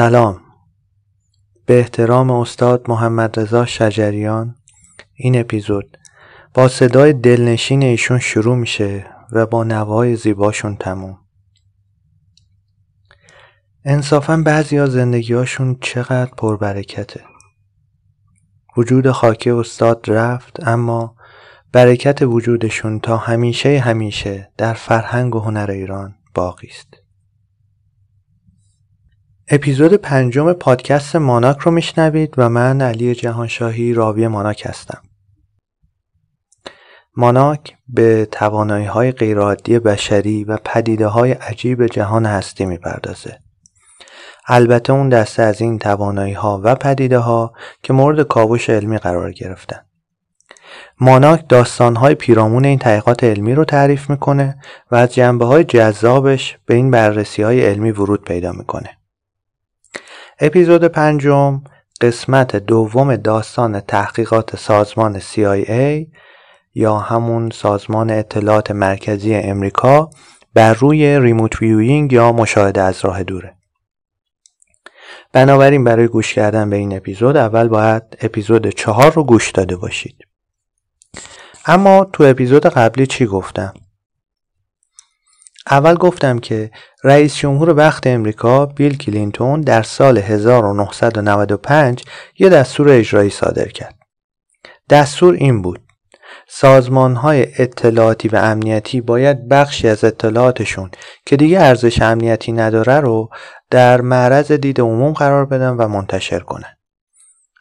سلام. به احترام استاد محمد رضا شجریان این اپیزود با صدای دلنشین ایشون شروع میشه و با نوای زیباشون تموم. انصافا بعضی ها زندگیهاشون چقدر پربرکته. وجود خاکی استاد رفت اما برکت وجودشون تا همیشه همیشه در فرهنگ و هنر ایران باقی است. اپیزود پنجم پادکست ماناک رو میشنوید و من علی جهانشاهی راوی ماناک هستم. ماناک به توانایی های غیرعادی بشری و پدیده های عجیب جهان هستی می‌پردازه. البته اون دسته از این توانایی ها و پدیده ها که مورد کاوش علمی قرار گرفتن. ماناک داستان های پیرامون این تحقیقات علمی رو تعریف می‌کنه و از جنبه های جذابش به این بررسی های علمی ورود پیدا می‌کنه. اپیزود پنجم قسمت دوم داستان تحقیقات سازمان CIA یا همون سازمان اطلاعات مرکزی امریکا بر روی ریموت ویوینگ یا مشاهده از راه دوره. بنابراین برای گوش کردن به این اپیزود اول باید اپیزود چهار رو گوش داده باشید. اما تو اپیزود قبلی چی گفتم؟ اول گفتم که رئیس جمهور وقت امریکا بیل کلینتون در سال 1995 یه دستور اجرایی صادر کرد. دستور این بود سازمان های اطلاعاتی و امنیتی باید بخشی از اطلاعاتشون که دیگه ارزش امنیتی نداره رو در معرض دید عموم قرار بدن و منتشر کنن.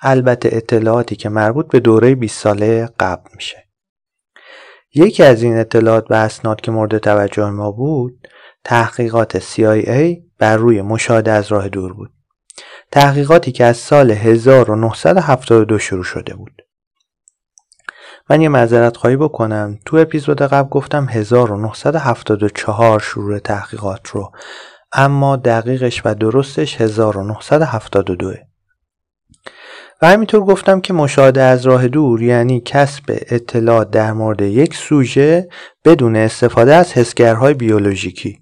البته اطلاعاتی که مربوط به دوره 20 ساله قبل میشه. یکی از این اطلاعات و اسناد که مورد توجه ما بود تحقیقات CIA بر روی مشاهده از راه دور بود. تحقیقاتی که از سال 1972 شروع شده بود. من یه معذرت خواهی بکنم تو اپیزود قبل گفتم 1974 شروع تحقیقات رو اما دقیقش و درستش 1972 و همینطور گفتم که مشاهده از راه دور یعنی کسب اطلاعات در مورد یک سوژه بدون استفاده از حسگرهای بیولوژیکی.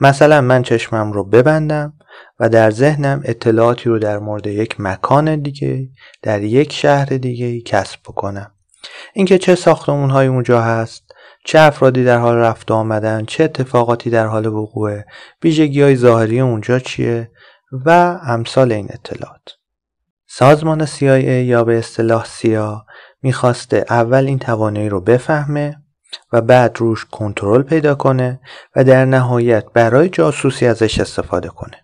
مثلا من چشمم رو ببندم و در ذهنم اطلاعاتی رو در مورد یک مکان دیگه در یک شهر دیگه کسب بکنم. اینکه چه ساختمون های اونجا هست چه افرادی در حال رفت آمدن چه اتفاقاتی در حال وقوعه ویژگی های ظاهری اونجا چیه و امثال این اطلاعات. سازمان CIA یا به اصطلاح سیا می‌خواسته اول این توانایی رو بفهمه و بعد روش کنترل پیدا کنه و در نهایت برای جاسوسی ازش استفاده کنه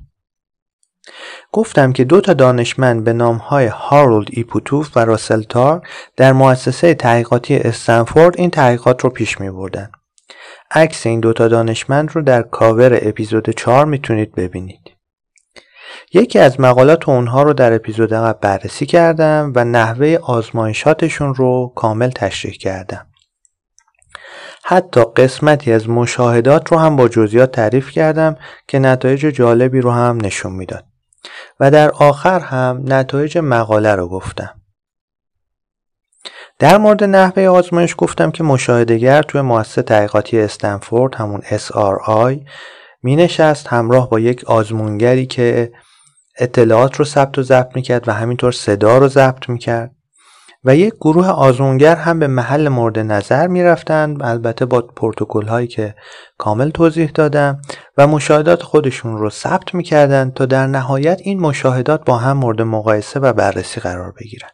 گفتم که دو تا دانشمند به نامهای هارولد ای پوتوف و راسل تارگ در مؤسسه تحقیقاتی استنفورد این تحقیقات رو پیش می بردن. عکس این دوتا دانشمند رو در کاور اپیزود 4 می‌تونید ببینید. یکی از مقالات اونها رو در اپیزود قبل بررسی کردم و نحوه آزمایشاتشون رو کامل تشریح کردم. حتی قسمتی از مشاهدات رو هم با جزئیات تعریف کردم که نتایج جالبی رو هم نشون می‌داد. و در آخر هم نتایج مقاله رو گفتم. در مورد نحوه آزمایش گفتم که مشاهدهگر توی مؤسسه تحقیقاتی استنفورد همون SRI می نشست همراه با یک آزمونگری که اطلاعات رو ثبت و ضبط می‌کرد و همینطور صدا رو ضبط می‌کرد. و یک گروه آزمونگر هم به محل مورد نظر می‌رفتند. البته با پروتکل هایی که کامل توضیح دادم و مشاهدات خودشون رو ثبت می‌کردند تا در نهایت این مشاهدات با هم مورد مقایسه و بررسی قرار بگیرند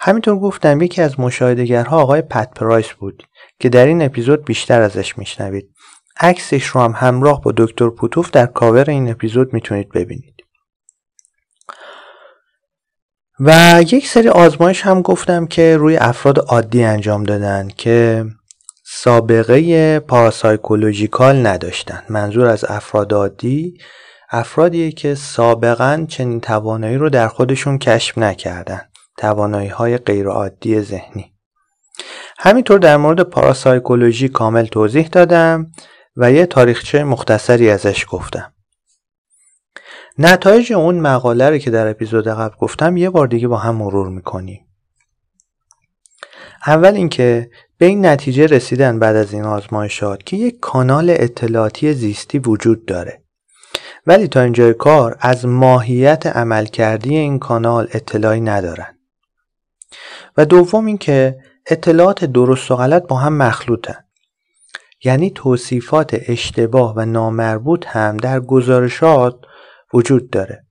همینطور گفتم یکی از مشاهدگرها آقای پت پرایس بود که در این اپیزود بیشتر ازش میشنوید. عکسش رو هم همراه با دکتر پوتوف در کاور این اپیزود می‌تونید ببینید. و یک سری آزمایش هم گفتم که روی افراد عادی انجام دادن که سابقه پاراسایکولوژیکال نداشتن. منظور از افراد عادی افرادیه که سابقا چنین توانایی رو در خودشون کشف نکردن. توانایی های غیرعادی ذهنی. همینطور در مورد پاراسایکولوژی کامل توضیح دادم. و یه تاریخچه مختصری ازش گفتم. نتایج اون مقاله رو که در اپیزود قبل گفتم یه بار دیگه با هم مرور می‌کنیم. اول اینکه به این نتیجه رسیدن بعد از این آزمایشات که یک کانال اطلاعاتی زیستی وجود داره. ولی تا اینجای کار از ماهیت عملکردی این کانال اطلاعی ندارن. و دوم اینکه اطلاعات درست و غلط با هم مخلوطن. یعنی توصیفات اشتباه و نامربوط هم در گزارشات وجود داره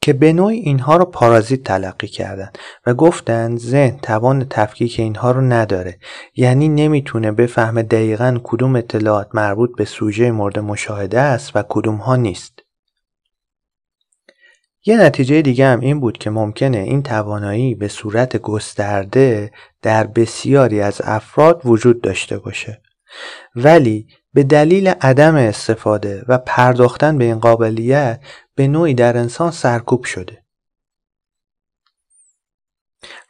که به نوعی اینها رو پارازیت تلقی کردن و گفتن ذهن توان تفکیک اینها رو نداره. یعنی نمی‌تونه بفهمه دقیقا کدوم اطلاعات مربوط به سوژه مورد مشاهده است و کدوم ها نیست. یه نتیجه دیگه هم این بود که ممکنه این توانایی به صورت گسترده در بسیاری از افراد وجود داشته باشه. ولی به دلیل عدم استفاده و پرداختن به این قابلیت به نوعی در انسان سرکوب شده.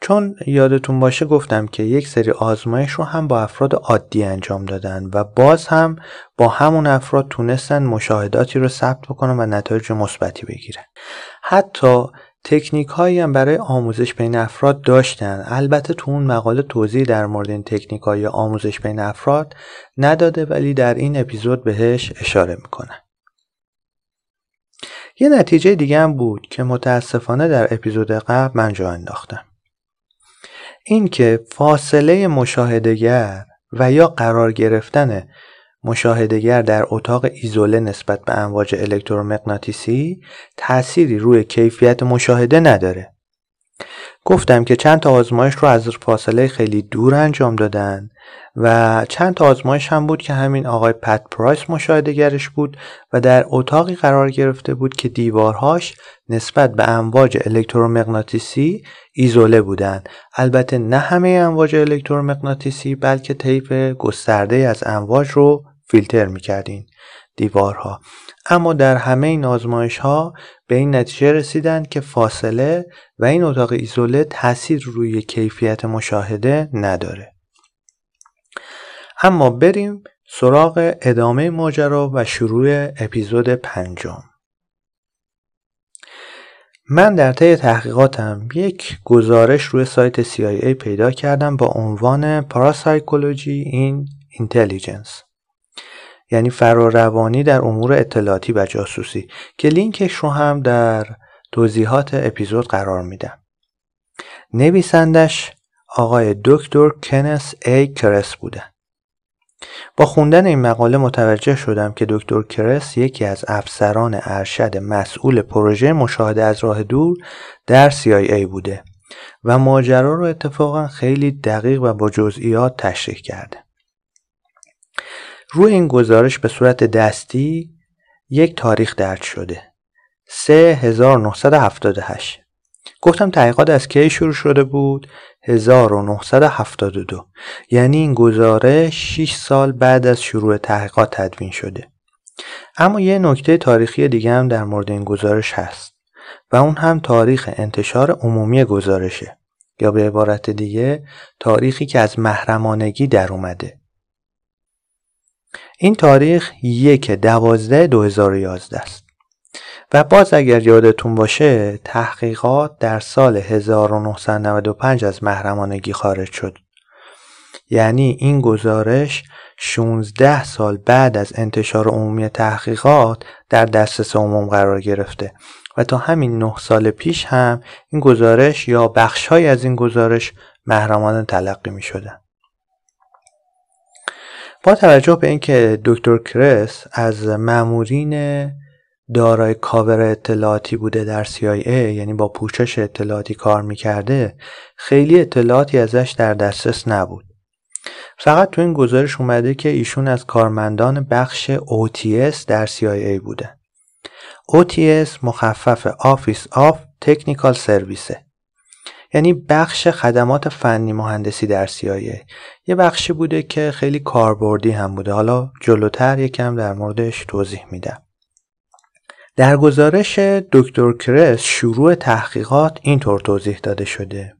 چون یادتون باشه گفتم که یک سری آزمایش رو هم با افراد عادی انجام دادن و باز هم با همون افراد تونستن مشاهداتی رو ثبت بکنن و نتایج مثبتی بگیرن. حتی تکنیک هایی هم برای آموزش بین افراد داشتن. البته تو اون مقاله توضیح در مورد این تکنیک های آموزش بین افراد نداده ولی در این اپیزود بهش اشاره می‌کنن یه نتیجه دیگه هم بود که متاسفانه در اپیزود قبل من جا انداختم. این که فاصله مشاهدگر و یا قرار گرفتن مشاهدگر در اتاق ایزوله نسبت به امواج الکترومغناطیسی تأثیری روی کیفیت مشاهده نداره. گفتم که چند تا آزمایش رو از فاصله خیلی دور انجام دادن و چند تا آزمایش هم بود که همین آقای پت پرایس مشاهدهگرش بود و در اتاقی قرار گرفته بود که دیوارهاش نسبت به امواج الکترومغناطیسی ایزوله بودند البته نه همه امواج الکترومغناطیسی بلکه طیف گسترده از امواج رو فیلتر می‌کردین دیوارها. اما در همه این آزمایش ها به این نتیجه رسیدند که فاصله و این اتاق ایزوله تاثیر روی کیفیت مشاهده نداره. اما بریم سراغ ادامه ماجرا و شروع اپیزود پنجم. من در طی تحقیقاتم یک گزارش روی سایت CIA پیدا کردم با عنوان پاراسایکولوژی این اینتلیجنس یعنی فراروانی در امور اطلاعاتی و جاسوسی که لینکش رو هم در توضیحات اپیزود قرار میدم نویسندش آقای دکتر کنس ای کرس بودن با خوندن این مقاله متوجه شدم که دکتر کرس یکی از افسران ارشد مسئول پروژه مشاهده از راه دور در CIA بوده و ماجرا رو اتفاقا خیلی دقیق و با جزئیات تشریح کرده. روی این گزارش به صورت دستی یک تاریخ درد شده. 3978 گفتم تحقیقات از کی شروع شده بود؟ 1972 یعنی این گزارش 6 سال بعد از شروع تحقیقات تدوین شده. اما یه نکته تاریخی دیگه هم در مورد این گزارش هست و اون هم تاریخ انتشار عمومی گزارشه. یا به عبارت دیگه تاریخی که از محرمانگی در اومده. این تاریخ یک دوازده 2011 است. و باز اگر یادتون باشه تحقیقات در سال 1995 از محرمانگی خارج شد. یعنی این گزارش 16 سال بعد از انتشار عمومی تحقیقات در دسترس عموم قرار گرفته. و تا همین 9 سال پیش هم این گزارش یا بخشهایی از این گزارش محرمانه تلقی می شدن. با توجه به اینکه دکتر کرس از مامورین دارای کاور اطلاعاتی بوده در CIA یعنی با پوشش اطلاعاتی کار می‌کرده خیلی اطلاعاتی ازش در دسترس نبود. فقط تو این گزارش اومده که ایشون از کارمندان بخش OTS در CIA بوده. OTS مخفف Office of Technical Service یعنی بخش خدمات فنی مهندسی در CIA یه بخشی بوده که خیلی کاربردی هم بوده. حالا جلوتر یکم در موردش توضیح میدم. در گزارش دکتر کرس شروع تحقیقات اینطور توضیح داده شده.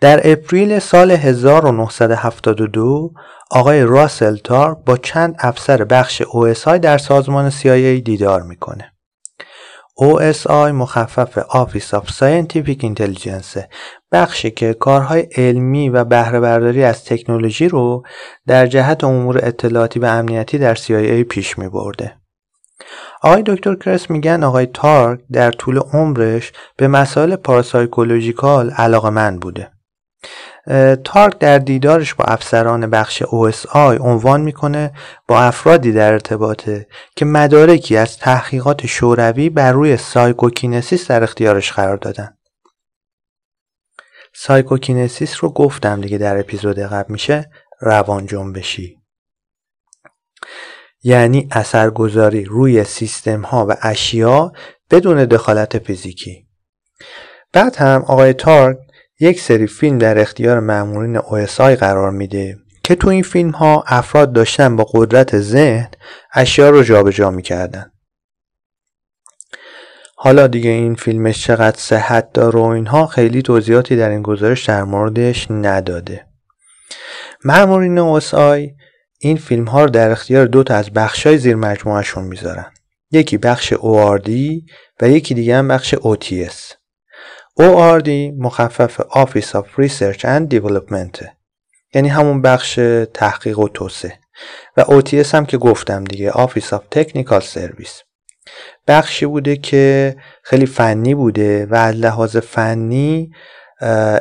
در اپریل سال 1972 آقای راسل تار با چند افسر بخش OSI در سازمان CIA دیدار می‌کنه. OSI مخفف Office of Scientific Intelligence بخشی که کارهای علمی و بهره برداری از تکنولوژی رو در جهت امور اطلاعاتی و امنیتی در CIA پیش می برده. آقای دکتر کرس میگن آقای تارک در طول عمرش به مسائل پاراسایکولوژیکال علاقه من بوده. تارک در دیدارش با افسران بخش OSI عنوان می‌کنه با افرادی در ارتباطه که مدارکی از تحقیقات شوروی بر روی psychokinesis در اختیارش قرار دادن. psychokinesis رو گفتم دیگه در اپیزود قبل میشه روان جنبشی یعنی اثرگذاری روی سیستم ها و اشیا بدون دخالت فیزیکی بعد هم آقای تارگ یک سری فیلم در اختیار مامورین OSI قرار میده که تو این فیلم ها افراد داشتن با قدرت ذهن اشیا رو جابجا می‌کردن. حالا دیگه این فیلمش چقدر صحت داره و اینها خیلی توضیحاتی در این گزارش در موردش نداده. مامورین OSI این فیلم ها رو در اختیار دو تا از بخشای زیر مجموعهشون می‌ذارن. یکی بخش ORD و یکی دیگه هم بخش OTS ORD مخفف Office of Research and Development. یعنی همون بخش تحقیق و توسعه. و OTS هم که گفتم دیگه Office of Technical Service. بخشی بوده که خیلی فنی بوده و از لحاظ فنی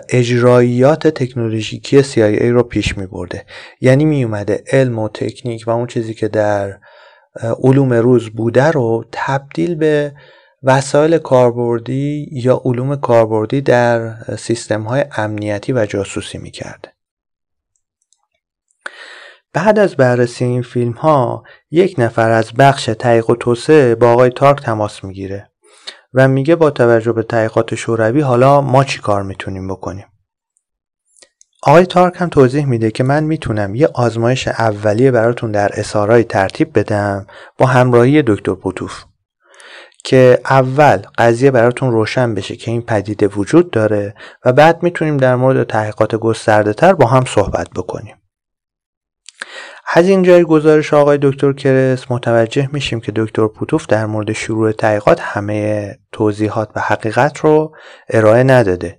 اجراییات تکنولوژیکی CIA رو پیش می برده. یعنی می اومده علم و تکنیک و اون چیزی که در علوم روز بوده رو تبدیل به وسایل کاربردی یا علوم کاربردی در سیستم های امنیتی و جاسوسی می کرده. بعد از بررسی این فیلم ها یک نفر از بخش تحقیق و توسعه با آقای تارک تماس می‌گیره و میگه با توجه به تحقیقات شوروی حالا ما چی کار می‌تونیم بکنیم آقای تارک هم توضیح میده که من می‌تونم یه آزمایش اولیه براتون در اسارای ترتیب بدم با همراهی دکتر پوتوف که اول قضیه براتون روشن بشه که این پدیده وجود داره و بعد می‌تونیم در مورد تحقیقات گسترده تر با هم صحبت بکنیم. از این جای گزارش آقای دکتر کرس متوجه میشیم که دکتر پوتوف در مورد شروع تحقیقات همه توضیحات و حقیقت رو ارائه نداده.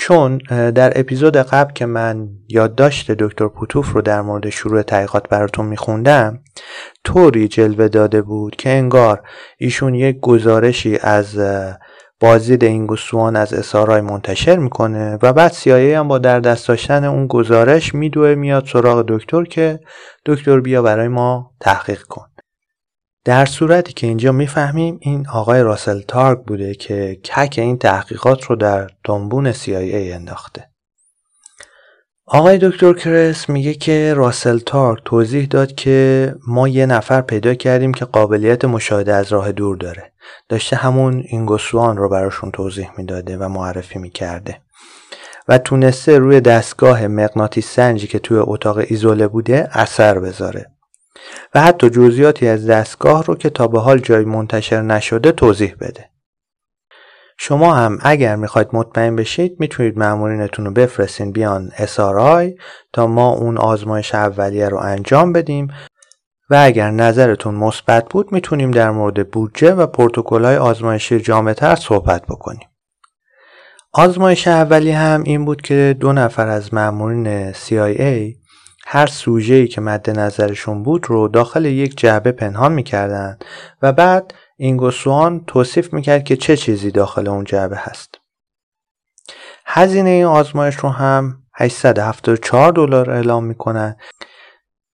چون در اپیزود قبل که من یادداشت دکتر پوتوف رو در مورد شروع تحقیقات براتون میخوندم طوری جلوه داده بود که انگار ایشون یک گزارشی از بازدید این گسوان از اسارای منتشر می‌کنه و بعد سیایه هم با در دست داشتن اون گزارش میدوه میاد سراغ دکتر که دکتر بیا برای ما تحقیق کن. در صورتی که اینجا می‌فهمیم این آقای راسل تارک بوده که کک این تحقیقات رو در دنبون CIA انداخته. آقای دکتر کرس میگه که راسل تارک توضیح داد که ما یه نفر پیدا کردیم که قابلیت مشاهده از راه دور داره. داشته همون اینگوسوان رو براشون توضیح می‌داده و معرفی می‌کرده. و تونسته روی دستگاه مغناطیس سنجی که توی اتاق ایزوله بوده اثر بذاره. و حتی جزئیاتی از دستگاه رو که تا به حال جای منتشر نشده توضیح بده شما هم اگر می‌خواید مطمئن بشید می‌تونید مامورینتون رو بفرستین بیان SRI تا ما اون آزمایش اولیه رو انجام بدیم و اگر نظرتون مثبت بود می‌تونیم در مورد بودجه و های آزمایشی جامعتر صحبت بکنیم. آزمایش اولی هم این بود که دو نفر از مامورین CIA هر سوژه‌ای که مد نظرشون بود رو داخل یک جعبه پنهان می‌کردن و بعد اینگوسوان توصیف می‌کرد که چه چیزی داخل اون جعبه هست. هزینه این آزمایش رو هم 874 دلار اعلام می‌کنن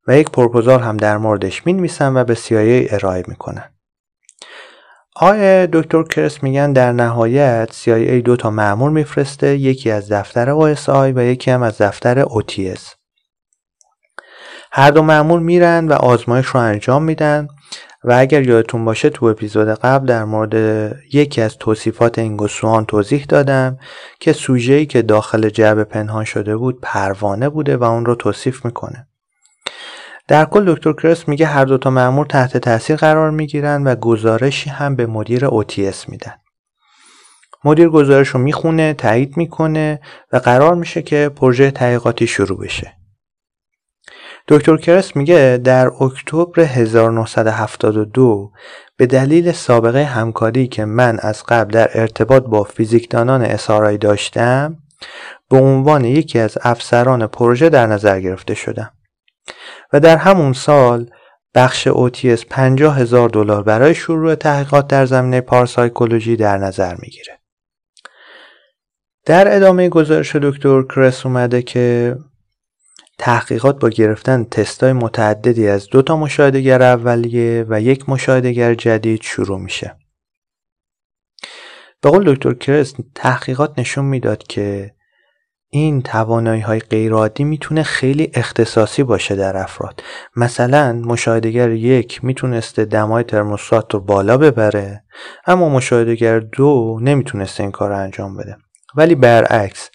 و یک پروپوزال هم در موردش می و به CIA ارائه می‌کنن. آقای دکتر کرس میگن در نهایت CIA دو تا معمور میفرسته یکی از دفتر OSI و یکی هم از دفتر OTS هر دو معمول میرن و آزمایش رو انجام میدن. و اگر یادتون باشه تو اپیزود قبل در مورد یکی از توصیفات اینگوسوان توضیح دادم که سوژه‌ای که داخل جعبه پنهان شده بود پروانه بوده و اون رو توصیف می‌کنه. در کل دکتر کرس میگه هر دوتا مأمور تحت تاثیر قرار می‌گیرن و گزارشی هم به مدیر OTS میدن. مدیر گزارش رو می‌خونه تایید می‌کنه و قرار میشه که پروژه تحقیقاتی شروع بشه. دکتر کرس میگه در اکتبر 1972 به دلیل سابقه همکاری که من از قبل در ارتباط با فیزیکدانان اسارای داشتم به عنوان یکی از افسران پروژه در نظر گرفته شدم و در همون سال بخش اوتیس 50 هزار دلار برای شروع تحقیقات در زمینه پارسایکولوژی در نظر می‌گیره. در ادامه گزارش دکتر کرس اومده که تحقیقات با گرفتن تستای متعددی از دو تا مشاهدهگر اولیه و یک مشاهدهگر جدید شروع میشه. به قول دکتر کرس تحقیقات نشون می‌داد که این توانایی های غیرعادی می‌تونه خیلی اختصاصی باشه در افراد مثلا مشاهدگر یک می‌تونسته دمای ترموستات رو بالا ببره اما مشاهدگر دو نمی‌تونسته این کار رو انجام بده ولی برعکس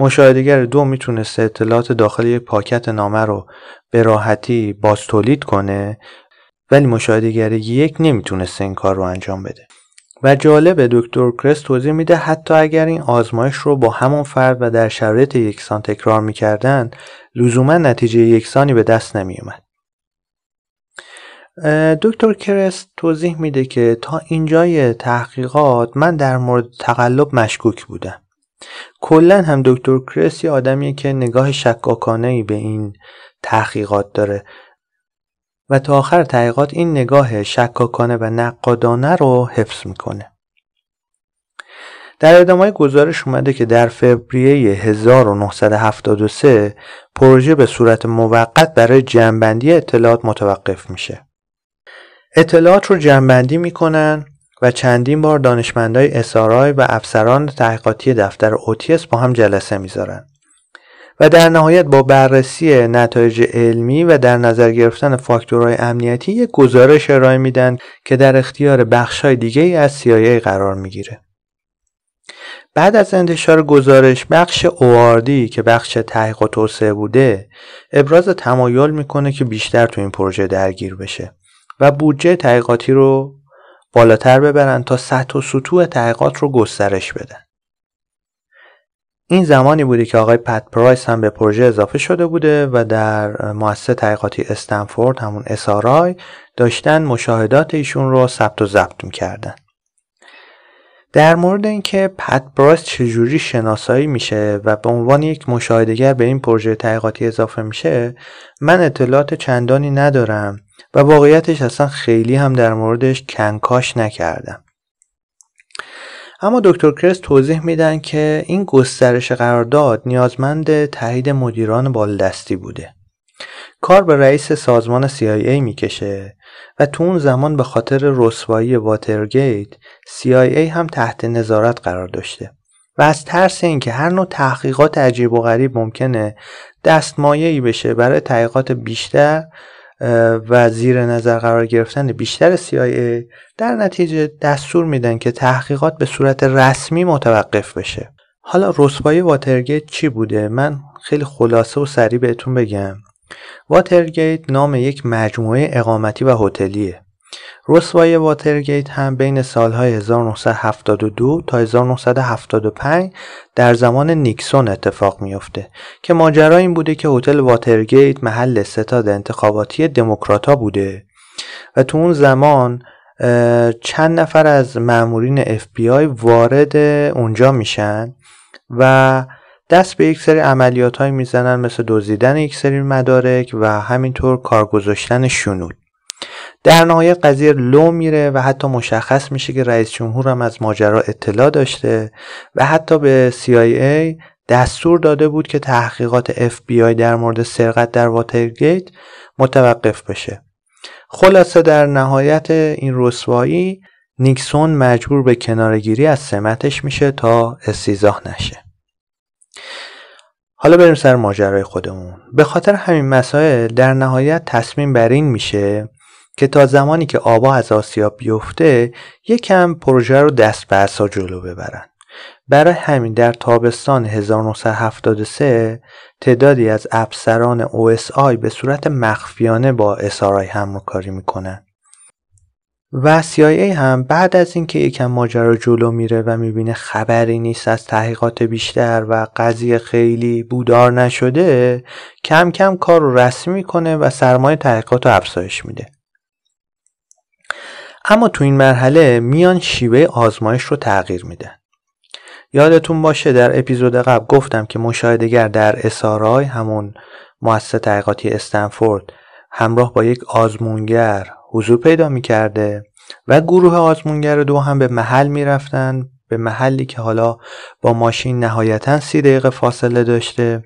مشاهدگر دو می‌تونسته اطلاعات داخل یک پاکت نامه رو به راحتی باز تولید کنه ولی مشاهدگر یک نمی‌تونسته این کار رو انجام بده. و جالب دکتر کرس توضیح میده حتی اگر این آزمایش رو با همون فرد و در شرایط یکسان تکرار می‌کردن لزوما نتیجه یکسانی به دست نمیومد دکتر کرس توضیح میده که تا اینجای تحقیقات من در مورد تقلب مشکوک بودم. کلا هم دکتر کرس یه آدمیه که نگاه شکاکانه ای به این تحقیقات داره و تا آخر تحقیقات این نگاه شکاکانه و نقادانه رو حفظ می‌کنه در ادامه گزارش اومده که در فوریه 1973 پروژه به صورت موقت برای جنبندی اطلاعات متوقف میشه. اطلاعات رو جنبندی می‌کنن و چندین بار دانشمندای اسارای و افسران تحقیقاتی دفتر اوتیس با هم جلسه می‌ذارن. و در نهایت با بررسی نتایج علمی و در نظر گرفتن فاکتورهای امنیتی یک گزارش ارائه میدن که در اختیار بخشهای دیگه از CIA قرار می‌گیره. بعد از انتشار گزارش بخش اوآردی که بخش تحقیق و توسعه بوده ابراز تمایل می‌کنه که بیشتر تو این پروژه درگیر بشه و بودجه تحقیقاتی رو بالاتر ببرن تا سطح و سطوح تحقیقات رو گسترش بدن. این زمانی بوده که آقای پت پرایس هم به پروژه اضافه شده بوده و در مؤسسه تحقیقاتی استنفورد همون اسارای داشتن مشاهدات ایشون رو ثبت و ضبط می‌کردن در مورد اینکه پت پرایس چجوری شناسایی میشه و به عنوان یک مشاهدگر به این پروژه تحقیقاتی اضافه میشه من اطلاعات چندانی ندارم و واقعیتش اصلا خیلی هم در موردش کنکاش نکردم. اما دکتر کرس توضیح میدن که این گسترش قرارداد نیازمند تایید مدیران بالدستی بوده. کار به رئیس سازمان CIA می‌کشه و تو اون زمان به خاطر رسوایی واترگیت CIA هم تحت نظارت قرار داشته. و از ترس اینکه هر نوع تحقیقات عجیب و غریب ممکنه دستمایه‌ای بشه برای تحقیقات بیشتر و زیر نظر قرار گرفتن بیشتر CIA در نتیجه دستور میدن که تحقیقات به صورت رسمی متوقف بشه. حالا رسوایی واترگیت چی بوده؟ من خیلی خلاصه و سریع بهتون بگم. واترگیت نام یک مجموعه اقامتی و هتلیه. رسوای واترگیت هم بین سالهای 1972 تا 1975 در زمان نیکسون اتفاق میافته که ماجرا این بوده که هتل واترگیت محل ستاد انتخاباتی دموکراتا بوده و تو اون زمان چند نفر از مامورین FBI وارد اونجا میشن و دست به یک سری عملیات های می‌زنن مثل دزدیدن یک سری مدارک و همینطور کار گذاشتن شنود. در نهایت قضیه لو میره و حتی مشخص میشه که رئیس جمهور هم از ماجرا اطلاع داشته و حتی به CIA دستور داده بود که تحقیقات FBI در مورد سرقت در واترگیت متوقف بشه. خلاصه در نهایت این رسوایی نیکسون مجبور به کنارگیری از سمتش میشه تا استیزاه نشه. حالا بریم سر ماجرای خودمون. به خاطر همین مسائل در نهایت تصمیم بر این میشه که تا زمانی که آبا از آسیا بیفته یکم پروژه رو دست به جلو ببرن. برای همین در تابستان 1973 تعدادی از افسران OSI به صورت مخفیانه با SRI همکاری می‌کنن. و CIA هم بعد از اینکه یکم ماجرا جلو میره و می‌بینه خبری نیست از تحقیقات بیشتر و قضیه خیلی بودار نشده کم کم کار رسمی می‌کنه و سرمایه تحقیقات رو افزایش میده. اما تو این مرحله میان شیوه آزمایش رو تغییر میدن یادتون باشه در اپیزود قبل گفتم که مشاهدهگر در اسارای همون مؤسسه تحقیقاتی استنفورد همراه با یک آزمونگر حضور پیدا می‌کرده و گروه آزمونگر دو هم به محل می‌رفتن به محلی که حالا با ماشین نهایتا سی دقیقه فاصله داشته.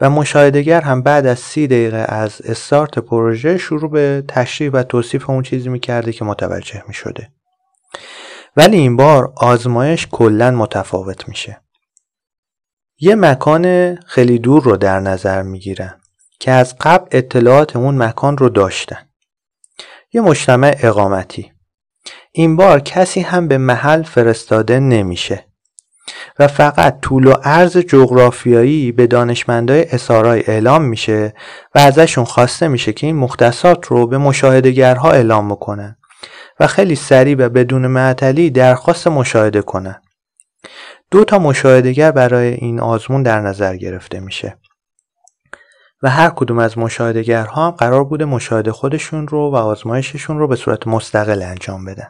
و مشاهدگر هم بعد از سی دقیقه از استارت پروژه شروع به تشریح و توصیف اون چیزی می‌کرده که متوجه می‌شده. ولی این بار آزمایش کلا متفاوت میشه. یه مکان خیلی دور رو در نظر می‌گیرن که از قبل اطلاعات اون مکان رو داشتن. یه مجتمع اقامتی. این بار کسی هم به محل فرستاده نمیشه. و فقط طول و عرض جغرافیایی به دانشمندای اسارای اعلام میشه و ازشون خواسته میشه که این مختصات رو به مشاهدگرها اعلام بکنن و خیلی سریع و بدون معطلی درخواست مشاهده کنن. دو تا مشاهدگر برای این آزمون در نظر گرفته میشه. و هر کدوم از مشاهدگرها هم قرار بوده مشاهده خودشون رو و آزمایششون رو به صورت مستقل انجام بدن.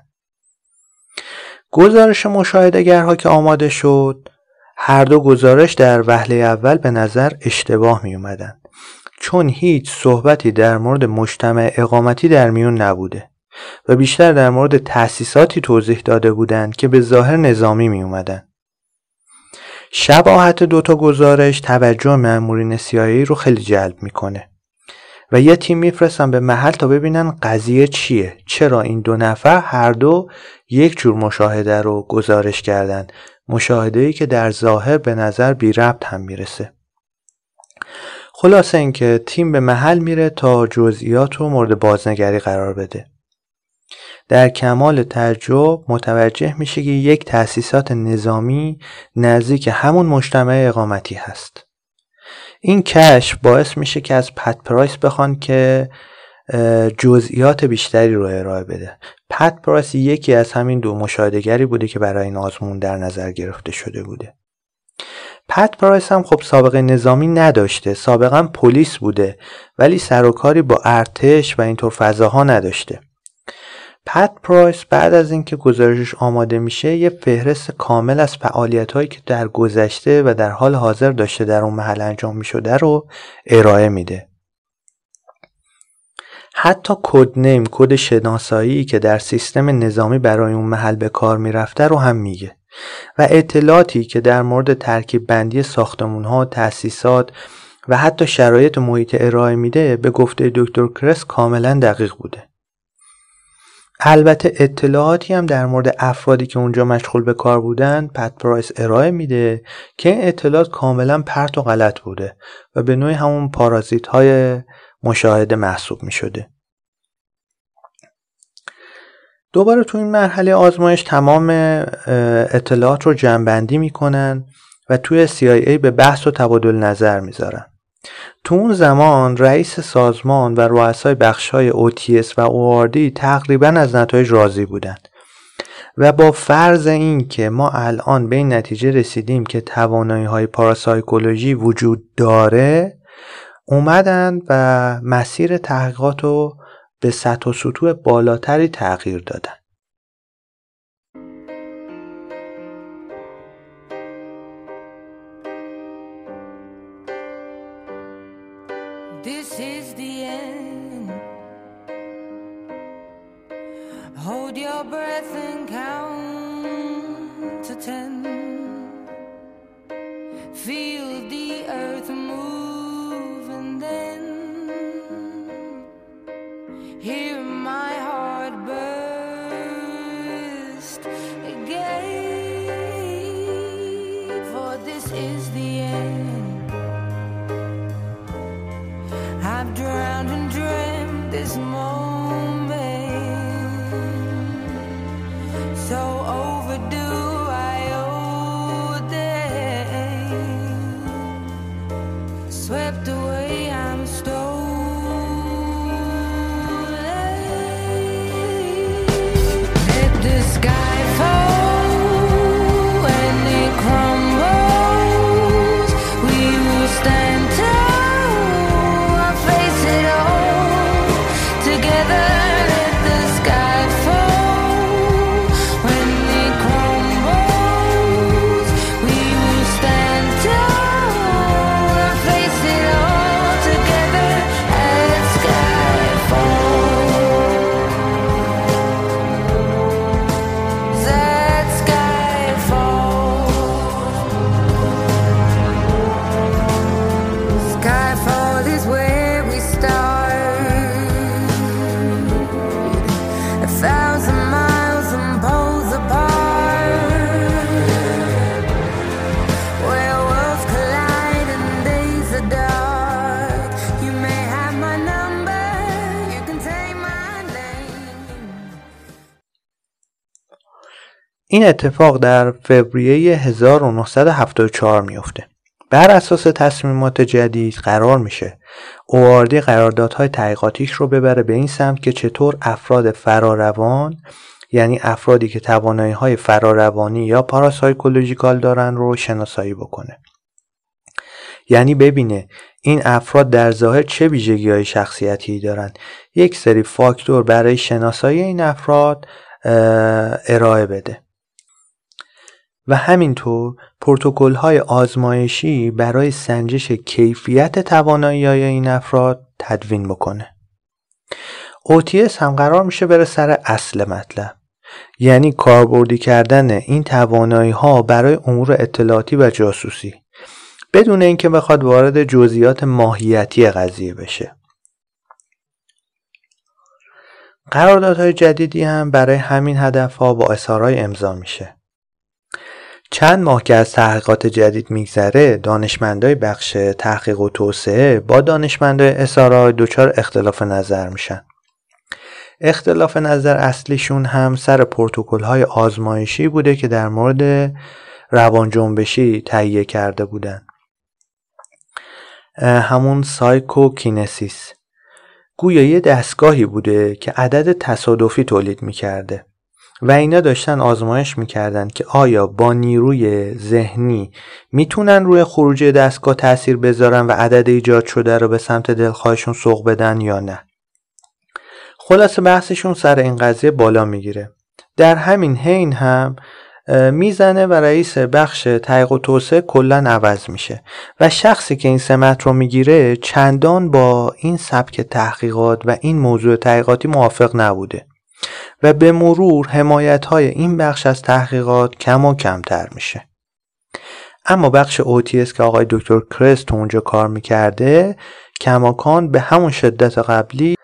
گزارش مشاهدگرها که آماده شد هر دو گزارش در وهله اول به نظر اشتباه می اومدن چون هیچ صحبتی در مورد مجتمع اقامتی در میون نبوده و بیشتر در مورد تأسیساتی توضیح داده بودند که به ظاهر نظامی می اومدن. شباهت دوتا گزارش توجه مأمورین سیایی رو خیلی جلب می‌کنه و یه تیم میفرستن به محل تا ببینن قضیه چیه چرا این دو نفر هر دو یک جور مشاهده رو گزارش کردن. مشاهده ای که در ظاهر به نظر بی ربط هم می‌رسه. خلاصه اینکه تیم به محل میره تا جزئیات رو مورد بازنگری قرار بده. در کمال تعجب متوجه میشه که یک تأسیسات نظامی نزدیک همون مجتمع اقامتی هست. این کشف باعث میشه که از پت پرایس بخوان که جزئیات بیشتری رو ارائه بده. پت پرایس یکی از همین دو مشاهدگری بوده که برای این آزمون در نظر گرفته شده بوده. پت پرایس هم خب سابقه نظامی نداشته سابقا پلیس بوده ولی سر و کاری با ارتش و اینطور فضاها نداشته. پت پرایس بعد از اینکه گزارشش آماده میشه یه فهرست کامل از فعالیت هایی که در گذشته و در حال حاضر داشته در اون محل انجام می‌شده رو ارائه میده. حتی کد نیم کد شناسایی که در سیستم نظامی برای اون محل به کار می‌رفته رو هم میگه. و اطلاعاتی که در مورد ترکیب بندی ساختمون ها تأسیسات و حتی شرایط محیط ارائه میده به گفته دکتر کرس کاملا دقیق بوده. البته اطلاعاتی هم در مورد افرادی که اونجا مشغول به کار بودن پت پرایس ارائه میده که اطلاعات کاملا پرت و غلط بوده و به نوعی همون پارازیت های مشاهده محسوب می شده. دوباره تو این مرحله آزمایش تمام اطلاعات رو جمعبندی می‌کنن و توی CIA به بحث و تبادل نظر می‌ذارن. تو اون زمان رئیس سازمان و رؤسای بخشهای OTS و ORD تقریبا از نتایج راضی بودند و با فرض این که ما الان به این نتیجه رسیدیم که توانایی های پاراسایکولوژی وجود داره اومدن و مسیر تحقیقات رو به سطح و سطوح بالاتری تغییر دادن. Here این اتفاق در فوریه 1974 میفته بر اساس تصمیمات جدید قرار میشه اواردی قراردادهای تحقیقاتیش رو ببره به این سمت که چطور افراد فراروان یعنی افرادی که توانایی های فراروانی یا پاراسایکولوژیکال دارن رو شناسایی بکنه. یعنی ببینه این افراد در ظاهر چه ویژگی های شخصیتی دارن. یک سری فاکتور برای شناسایی این افراد ارائه بده. و همینطور پروتکل های آزمایشی برای سنجش کیفیت توانایی های این افراد تدوین بکنه. OTS هم قرار میشه بره سر اصل مطلب. یعنی کاربردی کردن این توانایی ها برای امور اطلاعاتی و جاسوسی. بدون اینکه بخواد وارد جزئیات ماهیتی قضیه بشه. قراردادهای جدیدی هم برای همین هدف ها با SRI امضا میشه. چند ماه که از تحقیقات جدید میگذره دانشمندای بخش تحقیق و توسعه با دانشمندای SRI دچار اختلاف نظر میشن. اختلاف نظر اصلیشون هم سر پروتکل های آزمایشی بوده که در مورد روان جنبشی تهیه کرده بودن. همون psychokinesis گویا یه دستگاهی بوده که عدد تصادفی تولید می‌کرده. و اینا داشتن آزمایش می‌کردن که آیا با نیروی ذهنی می‌تونن روی خروج دستگاه تاثیر بذارن و عدد ایجاد شده رو به سمت دلخواهشون سوق بدن یا نه؟ خلاصه بحثشون سر این قضیه بالا می‌گیره. در همین حین هم می‌زنه و رئیس بخش تحقیق و توسعه کلا عوض میشه و شخصی که این سمت رو می‌گیره چندان با این سبک تحقیقات و این موضوع تحقیقاتی موافق نبوده. و به مرور حمایت های این بخش از تحقیقات کم و کمتر میشه. اما بخش OTS که آقای دکتر کرست اونجا کار می‌کرده کماکان به همون شدت قبلی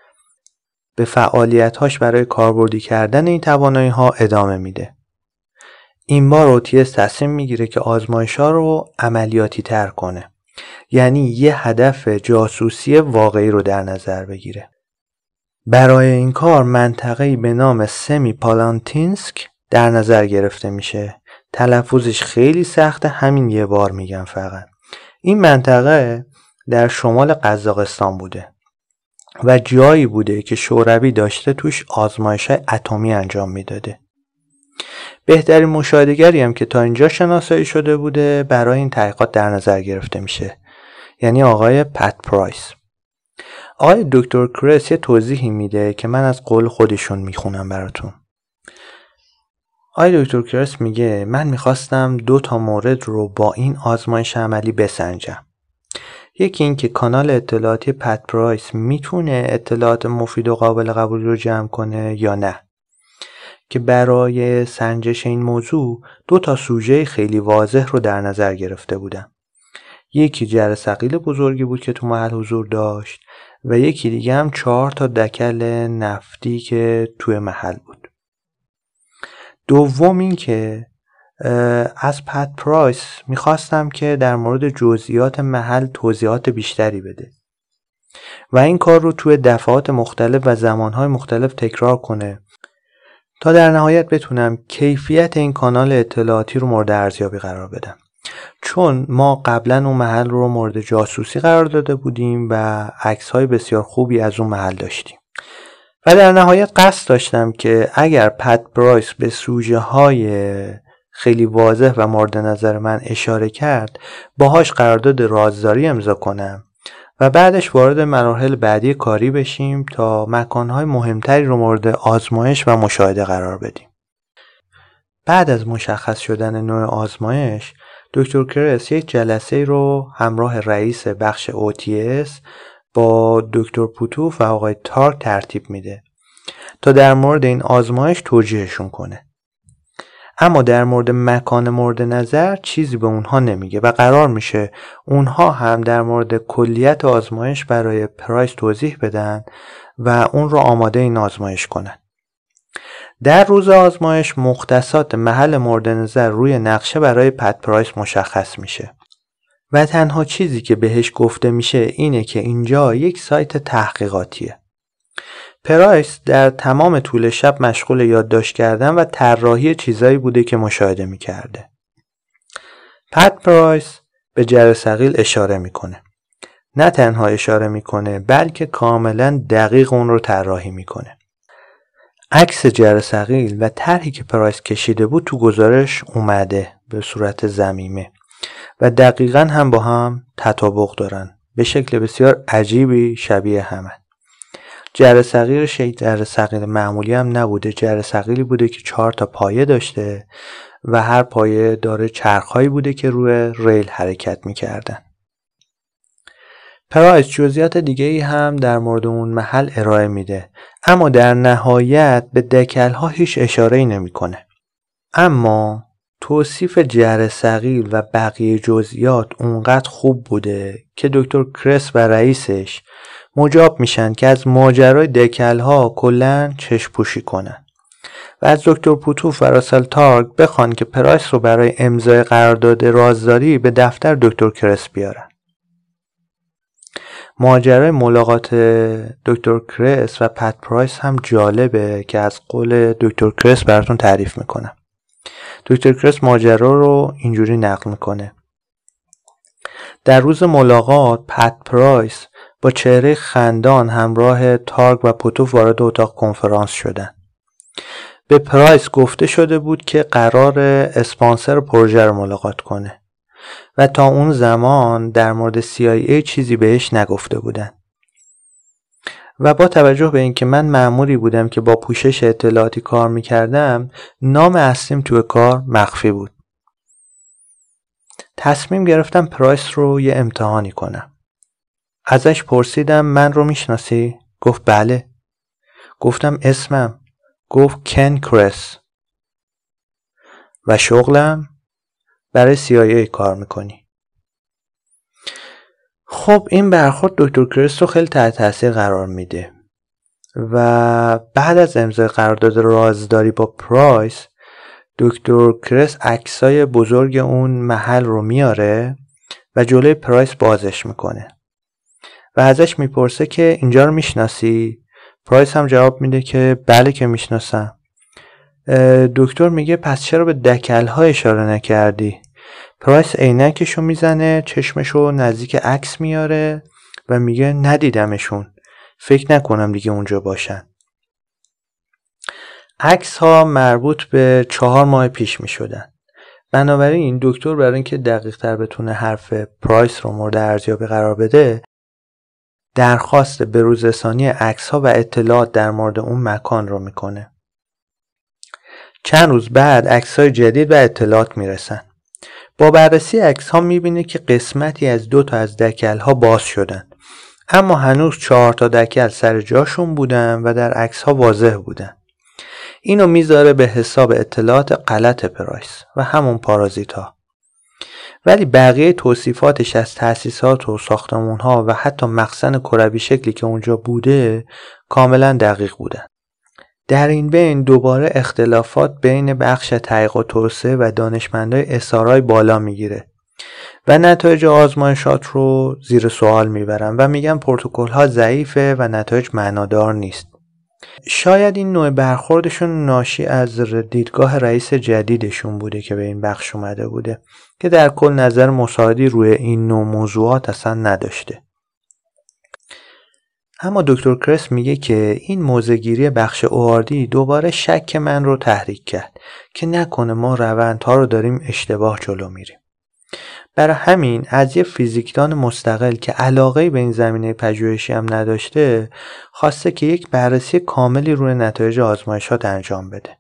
به فعالیتهاش برای کاربردی کردن این توانایی ها ادامه میده. این بار اوتیس تصمیم می‌گیره که آزمایش ها رو عملیاتی تر کنه. یعنی یه هدف جاسوسی واقعی رو در نظر بگیره. برای این کار منطقه‌ای به نام سمی پالانتینسک در نظر گرفته میشه. تلفظش خیلی سخته همین یه بار میگم فقط. این منطقه در شمال قزاقستان بوده و جایی بوده که شوروی داشته توش آزمایش اتمی انجام می‌داده. بهترین مشاهدگری هم که تا اینجا شناسایی شده بوده برای این تحقیقات در نظر گرفته میشه. یعنی آقای پت پرایس. آقای دکتر کرس یه توضیحی میده که من از قول خودشون می‌خونم براتون. آقای دکتر کرس میگه من می‌خواستم دو تا مورد رو با این آزمایش عملی بسنجم. یکی اینکه کانال اطلاعاتی پت پرایس می‌تونه اطلاعات مفید و قابل قبول رو جمع کنه یا نه. که برای سنجش این موضوع دو تا سوژه خیلی واضح رو در نظر گرفته بودم. یکی جر سقیل بزرگی بود که تو محل حضور داشت و یکی دیگه هم چهار تا دکل نفتی که توی محل بود. دوم این که از پت پرایس می‌خواستم که در مورد جزئیات محل توضیحات بیشتری بده و این کار رو توی دفعات مختلف و زمانهای مختلف تکرار کنه تا در نهایت بتونم کیفیت این کانال اطلاعاتی رو مورد ارزیابی قرار بدم. چون ما قبلا اون محل رو مورد جاسوسی قرار داده بودیم و عکس های بسیار خوبی از اون محل داشتیم و در نهایت قصد داشتم که اگر پت برایس به سوژه های خیلی واضح و مورد نظر من اشاره کرد باهاش قرارداد رازداری امضا کنم و بعدش وارد مراحل بعدی کاری بشیم تا مکانهای مهمتری رو مورد آزمایش و مشاهده قرار بدیم. بعد از مشخص شدن نوع آزمایش دکتر کرس یک جلسه رو همراه رئیس بخش OTS با دکتر پوتوف و آقای تارک ترتیب میده تا در مورد این آزمایش توجیهشون کنه. اما در مورد مکان مورد نظر چیزی به اونها نمیگه و قرار میشه اونها هم در مورد کلیت آزمایش برای پرایس توضیح بدن و اون رو آماده این آزمایش کنن در روز آزمایش مختصات محل مورد نظر روی نقشه برای پد پرایس مشخص میشه و تنها چیزی که بهش گفته میشه اینه که اینجا یک سایت تحقیقاتیه پرایس در تمام طول شب مشغول یادداشت کردن و طراحی چیزایی بوده که مشاهده می‌کرده. پت پرایس به جرثقیل اشاره می‌کنه. نه تنها اشاره می‌کنه بلکه کاملا دقیق اون رو طراحی می‌کنه. عکس جرثقیل و طرحی که پرایس کشیده بود تو گزارش اومده به صورت زمیمه و دقیقا هم با هم تطابق دارن. به شکل بسیار عجیبی شبیه همه. جره صغیر شیء جره صغیر معمولی هم نبوده. جره صغیری بوده که چهار تا پایه داشته و هر پایه داره چرخهایی بوده که روی ریل حرکت می‌کردن. پرایس جزئیات دیگه ای هم در مورد اون محل ارائه میده. اما در نهایت به دکل ها هیچ اشاره ای نمی‌کنه. اما توصیف جر سقیل و بقیه جزئیات اونقدر خوب بوده که دکتر کرس و رئیسش مجاب میشن که از ماجرای دکل ها کلا چشم پوشی کنن. و از دکتر پوتوف و راسل تارگ بخوان که پرایس رو برای امضای قرارداد رازداری به دفتر دکتر کرس بیارن. ماجرای ملاقات دکتر کرس و پت پرایس هم جالبه که از قول دکتر کرس براتون تعریف می‌کنم. دکتر کرس ماجرا رو اینجوری نقل می‌کنه. در روز ملاقات پت پرایس با چهره خندان همراه تارگ و پوتوف وارد اتاق کنفرانس شدن. به پرایس گفته شده بود که قراره اسپانسر پروژه رو ملاقات کنه. و تا اون زمان در مورد CIA چیزی بهش نگفته بودن. و با توجه به اینکه من معمولی بودم که با پوشش اطلاعاتی کار می‌کردم نام اصلیم توی کار مخفی بود. تصمیم گرفتم پرایس رو یه امتحانی کنم. ازش پرسیدم من رو می‌شناسی؟ گفت بله. گفتم اسمم. گفت کن کرس. و شغلم برای CIA کار می‌کنی. خب این برخورد دکتر کرس رو خیلی تحت تاثیر قرار میده و بعد از امضای قرارداد رازداری با پرایس دکتر کرس عکسای بزرگ اون محل رو میاره و جلوی پرایس بازش می‌کنه و ازش می‌پرسه که اینجا رو می‌شناسی؟ پرایس هم جواب میده که بله که می‌شناسم. دکتر میگه پس چرا به دکل ها اشاره نکردی؟ پرایس عینکشو می‌زنه چشمشو نزدیک عکس میاره و میگه ندیدمشون فکر نکنم دیگه اونجا باشن عکس ها مربوط به چهار ماه پیش می شدن. بنابراین دکتر برای اینکه دقیق تر بتونه حرف پرایس رو مورد ارزیابی قرار بده درخواست به روزرسانی عکس ها و اطلاعات در مورد اون مکان رو می‌کنه. چند روز بعد عکس های جدید و اطلاعات می‌رسن. با بررسی عکس ها می‌بینه که قسمتی از دو تا از دکل ها باز شدن. اما هنوز چهار تا دکل سر جاشون بودن و در عکس ها واضح بودن. اینو می‌ذاره به حساب اطلاعات غلط پرایس و همون پارازیت ها ولی بقیه توصیفاتش از تأسیسات و ساختمون ها و حتی مخزن کربی شکلی که اونجا بوده کاملا دقیق بودن. در این بین دوباره اختلافات بین بخش تحقیق و توسعه و دانشمندای اسارای بالا می‌گیره و نتایج آزمایشات رو زیر سوال می‌برن و میگن پروتکل ها ضعیفه و نتایج معنادار نیست. شاید این نوع برخوردشون ناشی از دیدگاه رئیس جدیدشون بوده که به این بخش اومده بوده که در کل نظر مساعدی روی این نوع موضوعات اصلا نداشته. اما دکتر کرس میگه که این موزگیری بخش اواردی دوباره شک من رو تحریک کرد که نکنه ما روندها رو داریم اشتباه جلو میریم. برای همین از یه فیزیکدان مستقل که علاقه به این زمینه پژوهشی هم نداشته خواسته که یک بررسی کاملی روی نتایج آزمایشات انجام بده.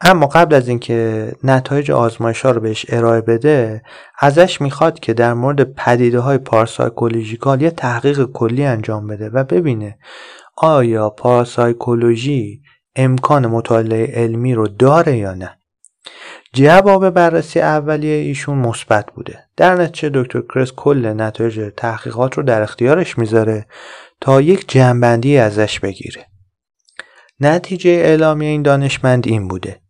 اما قبل از اینکه نتایج آزمایش ها رو بهش ارائه بده ازش می‌خواد که در مورد پدیده های پاراسایکولوژیکال یه تحقیق کلی انجام بده و ببینه آیا پاراسایکولوژی امکان مطالعه علمی رو داره یا نه. جواب بررسی اولیه ایشون مثبت بوده. در نتیجه دکتر کرس کل نتایج تحقیقات رو در اختیارش می‌ذاره تا یک جنبندی ازش بگیره. نتیجه اعلامی این دانشمند این بوده.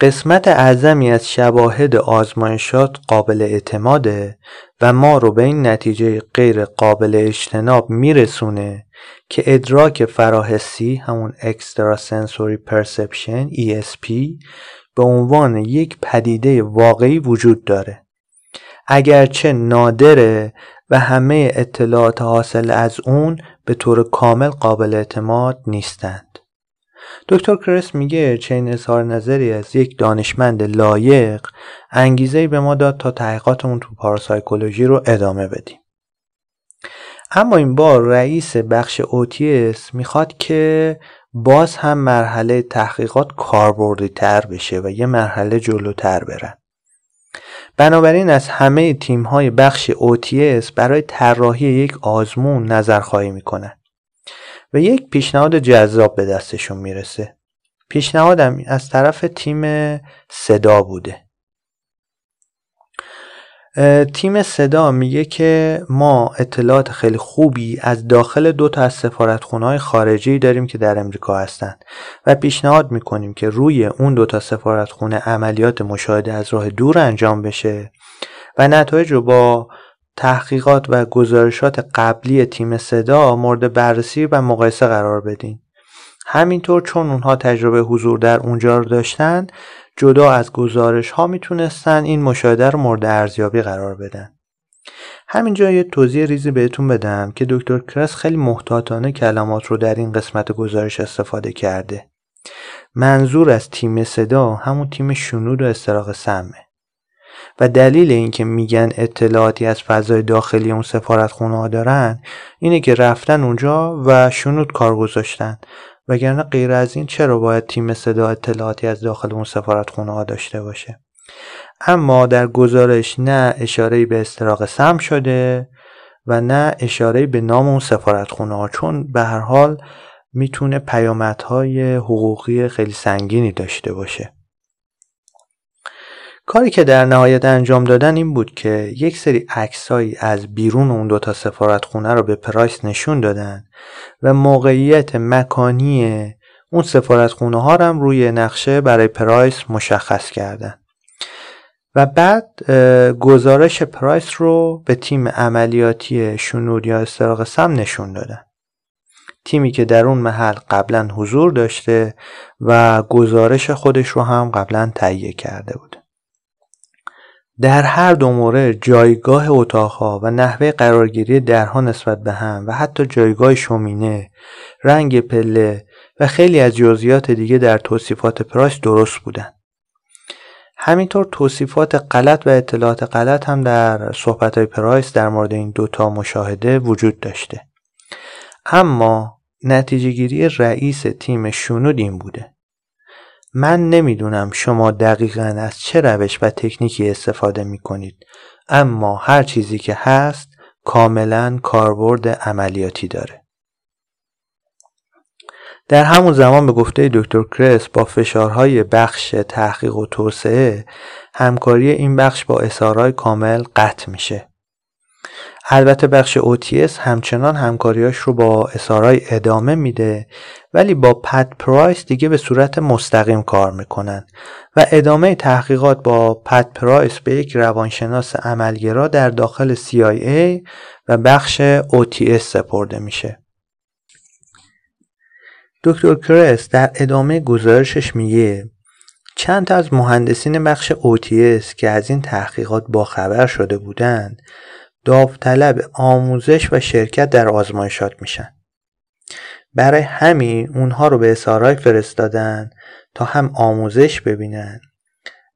قسمت اعظمی از شواهد آزمایشات قابل اعتماده و ما رو به این نتیجه غیر قابل اجتناب میرسونه که ادراک فراحسی همون Extrasensory Perception ESP به عنوان یک پدیده واقعی وجود داره. اگرچه نادره و همه اطلاعات حاصل از اون به طور کامل قابل اعتماد نیستند. دکتر کرس میگه چنین اظهار نظری از یک دانشمند لایق انگیزه به ما داد تا تحقیقاتمون تو پاراسایکولوژی رو ادامه بدیم. اما این بار رئیس بخش اوتیس می‌خواد که باز هم مرحله تحقیقات کاربردی تر بشه و یه مرحله جلوتر برن. بنابراین از همه تیم های بخش OTS برای طراحی یک آزمون نظرخواهی می‌کنن. و یک پیشنهاد جذاب به دستشون می‌رسه. پیشنهادم از طرف تیم صدا بوده. تیم صدا میگه که ما اطلاعات خیلی خوبی از داخل دو تا از سفارتخونه خارجی داریم که در امریکا هستند و پیشنهاد می‌کنیم که روی اون دو تا سفارتخونه عملیات مشاهده از راه دور انجام بشه و نتایج رو با تحقیقات و گزارشات قبلی تیم صدا مورد بررسی و مقایسه قرار بدین. همینطور چون اونها تجربه حضور در اونجا رو داشتن جدا از گزارش ها می‌تونستن این مشاهده رو مورد ارزیابی قرار بدن. همینجا یه توضیح ریزی بهتون بدم که دکتر کرس خیلی محتاطانه کلمات رو در این قسمت گزارش استفاده کرده. منظور از تیم صدا همون تیم شنود و استراق سمه. و دلیل اینکه میگن اطلاعاتی از فضای داخلی اون سفارت خونه ها دارن اینه که رفتن اونجا و شنود کار گذاشتن. وگرنه غیر از این چرا باید تیم صدا اطلاعاتی از داخل اون سفارت خونه ها داشته باشه؟ اما در گزارش نه اشاره به استراق سم شده و نه اشاره به نام اون سفارت خونه ها چون به هر حال می‌تونه پیامدهای حقوقی خیلی سنگینی داشته باشه. کاری که در نهایت انجام دادن این بود که یک سری عکسهایی از بیرون اون دوتا سفارت خونه رو به پرایس نشون دادن و موقعیت مکانی اون سفارت خونه ها هم روی نقشه برای پرایس مشخص کردن. و بعد گزارش پرایس رو به تیم عملیاتی شنود یا استراق سم نشون دادن. تیمی که در اون محل قبلا حضور داشته و گزارش خودش رو هم قبلا تهیه کرده بود. در هر دو مورد جایگاه اتاقها و نحوه قرارگیری درها نسبت به هم و حتی جایگاه شومینه، رنگ پله و خیلی از جزئیات دیگه در توصیفات پرایس درست بودن. همینطور توصیفات غلط و اطلاعات غلط هم در صحبت های پرایس در مورد این دوتا مشاهده وجود داشته. اما نتیجه گیری رئیس تیم شنود این بوده. من نمی‌دونم شما دقیقا از چه روش و تکنیکی استفاده می کنید اما هر چیزی که هست کاملا کاربرد عملیاتی داره. در همون زمان به گفته دکتر کرس با فشارهای بخش تحقیق و توسعه همکاری این بخش با اسارای کامل قطع میشه. البته بخش OTS همچنان همکاریاش رو با اسارای ادامه میده ولی با پد پرایس دیگه به صورت مستقیم کار می‌کنن و ادامه تحقیقات با پد پرایس به یک روانشناس عملگرا در داخل CIA و بخش OTS سپرده میشه. دکتر کرس در ادامه گزارشش میگه چند تا از مهندسین بخش OTS که از این تحقیقات باخبر شده بودند داوطلب آموزش و شرکت در آزمایشات میشن. برای همین اونها رو به اسارای فرستادن تا هم آموزش ببینن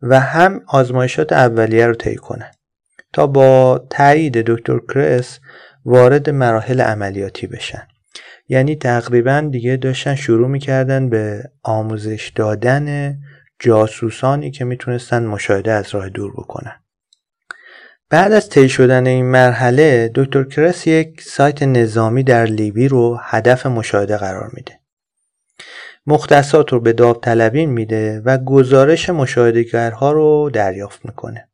و هم آزمایشات اولیه رو طی کنن تا با تایید دکتر کرس وارد مراحل عملیاتی بشن. یعنی تقریبا دیگه داشتن شروع می‌کردن به آموزش دادن جاسوسانی که می‌تونستن مشاهده از راه دور بکنن. بعد از طی شدن این مرحله دکتر کرس یک سایت نظامی در لیبی رو هدف مشاهده قرار میده. مختصات رو به داوطلبین میده و گزارش مشاهدهگرها رو دریافت می‌کنه.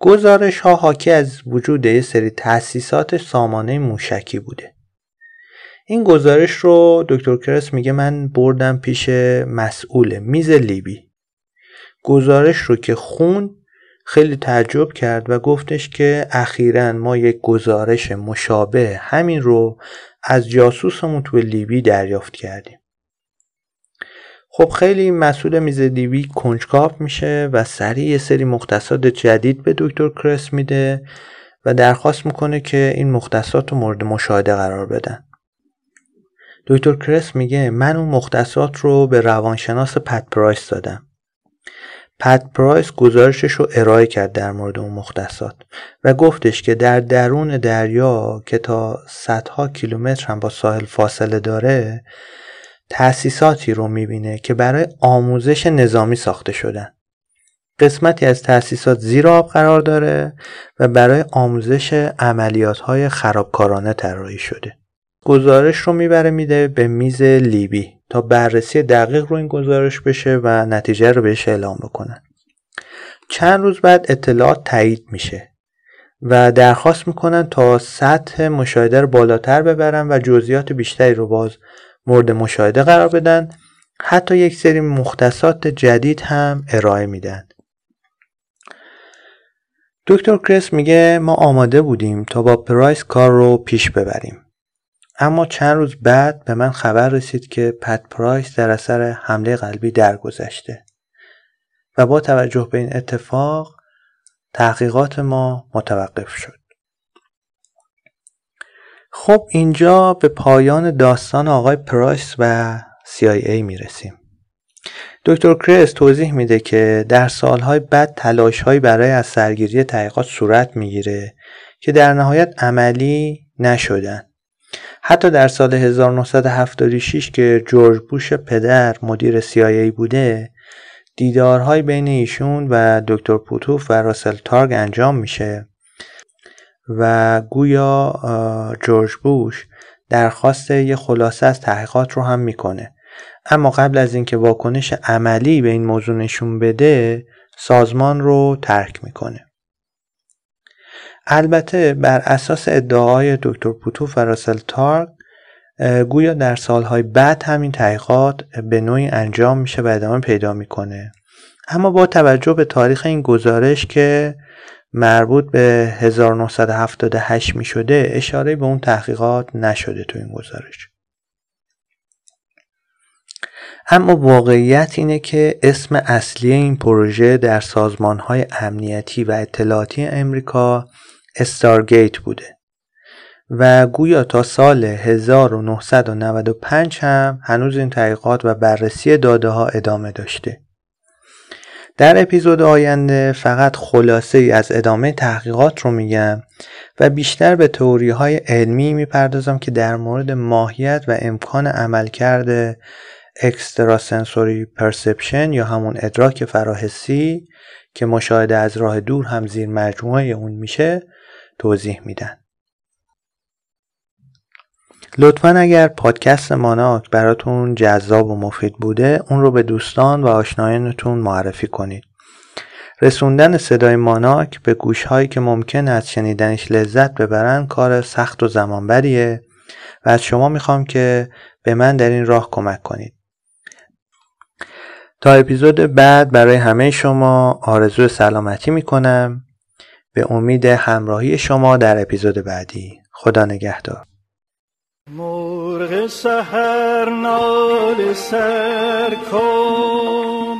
گزارش ها حاکی از وجود یه سری تأسیسات سامانه موشکی بوده. این گزارش رو دکتر کرس میگه من بردم پیش مسئول میز لیبی. گزارش رو که خون خیلی تعجب کرد و گفتش که اخیرا ما یک گزارش مشابه همین رو از جاسوسمون تو لیبی دریافت کردیم. خب خیلی مسئول میز لیبی کنجکاو میشه و سریع یه سری مختصات جدید به دکتر کرس میده و درخواست می‌کنه که این مختصات رو مورد مشاهده قرار بدن. دکتر کرس میگه من اون مختصات رو به روانشناس پت پرایس دادم. پت پرایس گزارشش رو ارائه کرد در مورد اون مختصات و گفتش که در درون دریا که تا صدها کیلومتر هم با ساحل فاصله داره تأسیساتی رو می‌بینه که برای آموزش نظامی ساخته شدن. قسمتی از تأسیسات زیر آب قرار داره و برای آموزش عملیات های خرابکارانه طراحی شده. گزارش رو می‌بره میده به میز لیبی. تا بررسی دقیق رو این گزارش بشه و نتیجه رو بهش اعلام بکنن. چند روز بعد اطلاعات تایید میشه و درخواست می‌کنن تا سطح مشاهده رو بالاتر ببرن و جزئیات بیشتری رو باز مورد مشاهده قرار بدن. حتی یک سری مختصات جدید هم ارائه میدن. دکتر کرس میگه ما آماده بودیم تا با پرایس کار رو پیش ببریم. اما چند روز بعد به من خبر رسید که پت پرایس در اثر حمله قلبی درگذشته و با توجه به این اتفاق تحقیقات ما متوقف شد. خب اینجا به پایان داستان آقای پرایس و CIA می‌رسیم دکتر کریس توضیح میده که در سالهای بعد تلاشهایی برای از سرگیری تحقیقات صورت می‌گیره که در نهایت عملی نشدن. حتی در سال 1976 که جورج بوش پدر مدیر CIA بوده دیدارهای بین ایشون و دکتر پوتوف و راسل تارگ انجام میشه و گویا جورج بوش درخواست یه خلاصه از تحقیقات رو هم می‌کنه. اما قبل از اینکه واکنش عملی به این موضوع نشون بده سازمان رو ترک می‌کنه. البته بر اساس ادعای دکتر پوتوف و راسل تارک گویا در سالهای بعد همین تحقیقات به نوعی انجام میشه و ادامه پیدا می‌کنه. اما با توجه به تاریخ این گزارش که مربوط به 1978 می شده اشاره به اون تحقیقات نشده تو این گزارش. اما واقعیت اینه که اسم اصلی این پروژه در سازمان های امنیتی و اطلاعاتی امریکا استارگیت بوده. و گویا تا سال 1995 هم هنوز این تحقیقات و بررسی داده ها ادامه داشته. در اپیزود آینده فقط خلاصه ای از ادامه تحقیقات رو میگم و بیشتر به تئوری های علمی می‌پردازم که در مورد ماهیت و امکان عملکرد اکستراسنسوری پرسپشن یا همون ادراک فراحسی که مشاهده از راه دور هم زیر مجموعه اون میشه توضیح میدن. لطفا اگر پادکست ماناک براتون جذاب و مفید بوده اون رو به دوستان و آشنایانتون معرفی کنید. رسوندن صدای ماناک به گوش هایی که ممکن از شنیدنش لذت ببرن کار سخت و زمانبریه و از شما می‌خوام که به من در این راه کمک کنید. تا اپیزود بعد برای همه شما آرزو سلامتی می‌کنم. به امید همراهی شما در اپیزود بعدی. خدا نگهدار. مرغ سهر نال سر کن.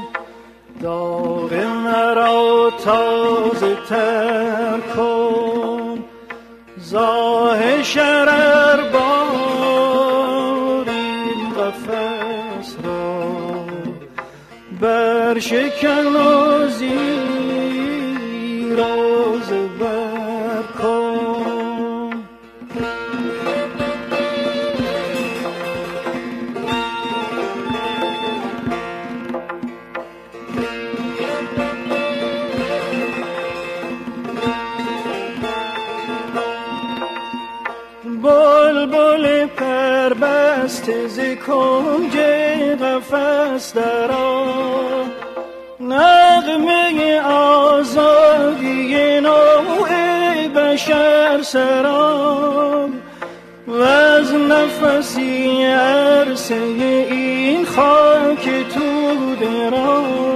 داغ مرا تازه تر کن. زاه شرر باریم قفص را. بر شکن و زیراز بر کن بلبل پر بسته ز کنج قفس درا نغمه آزادی نوع بشر سرام و از نفسی عرصه این خاک تو درام.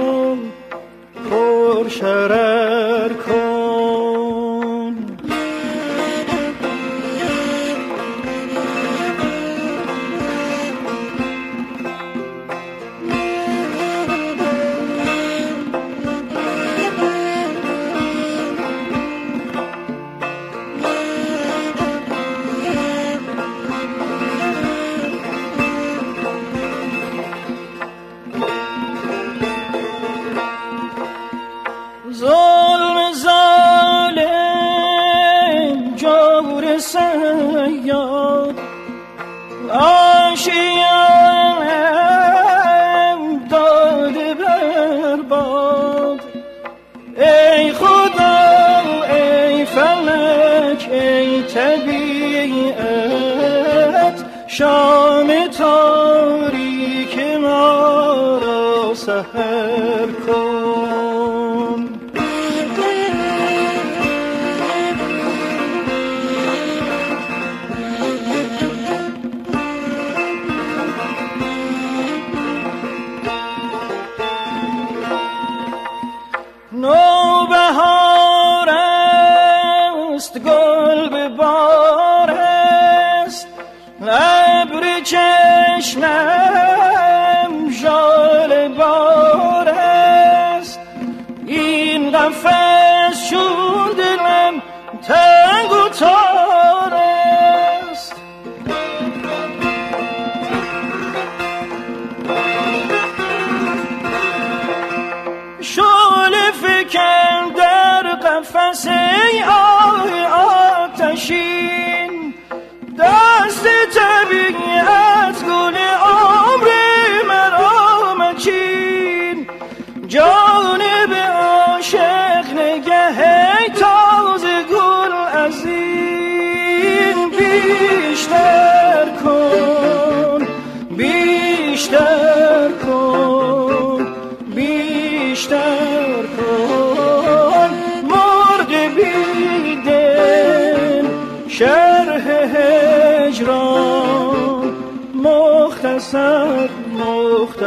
شرر کن.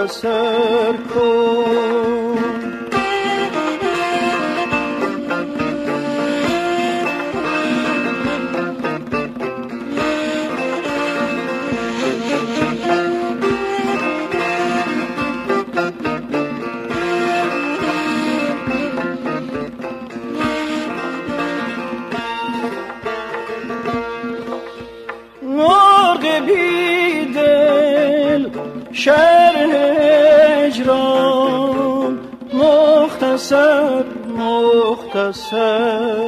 مختصر کن 深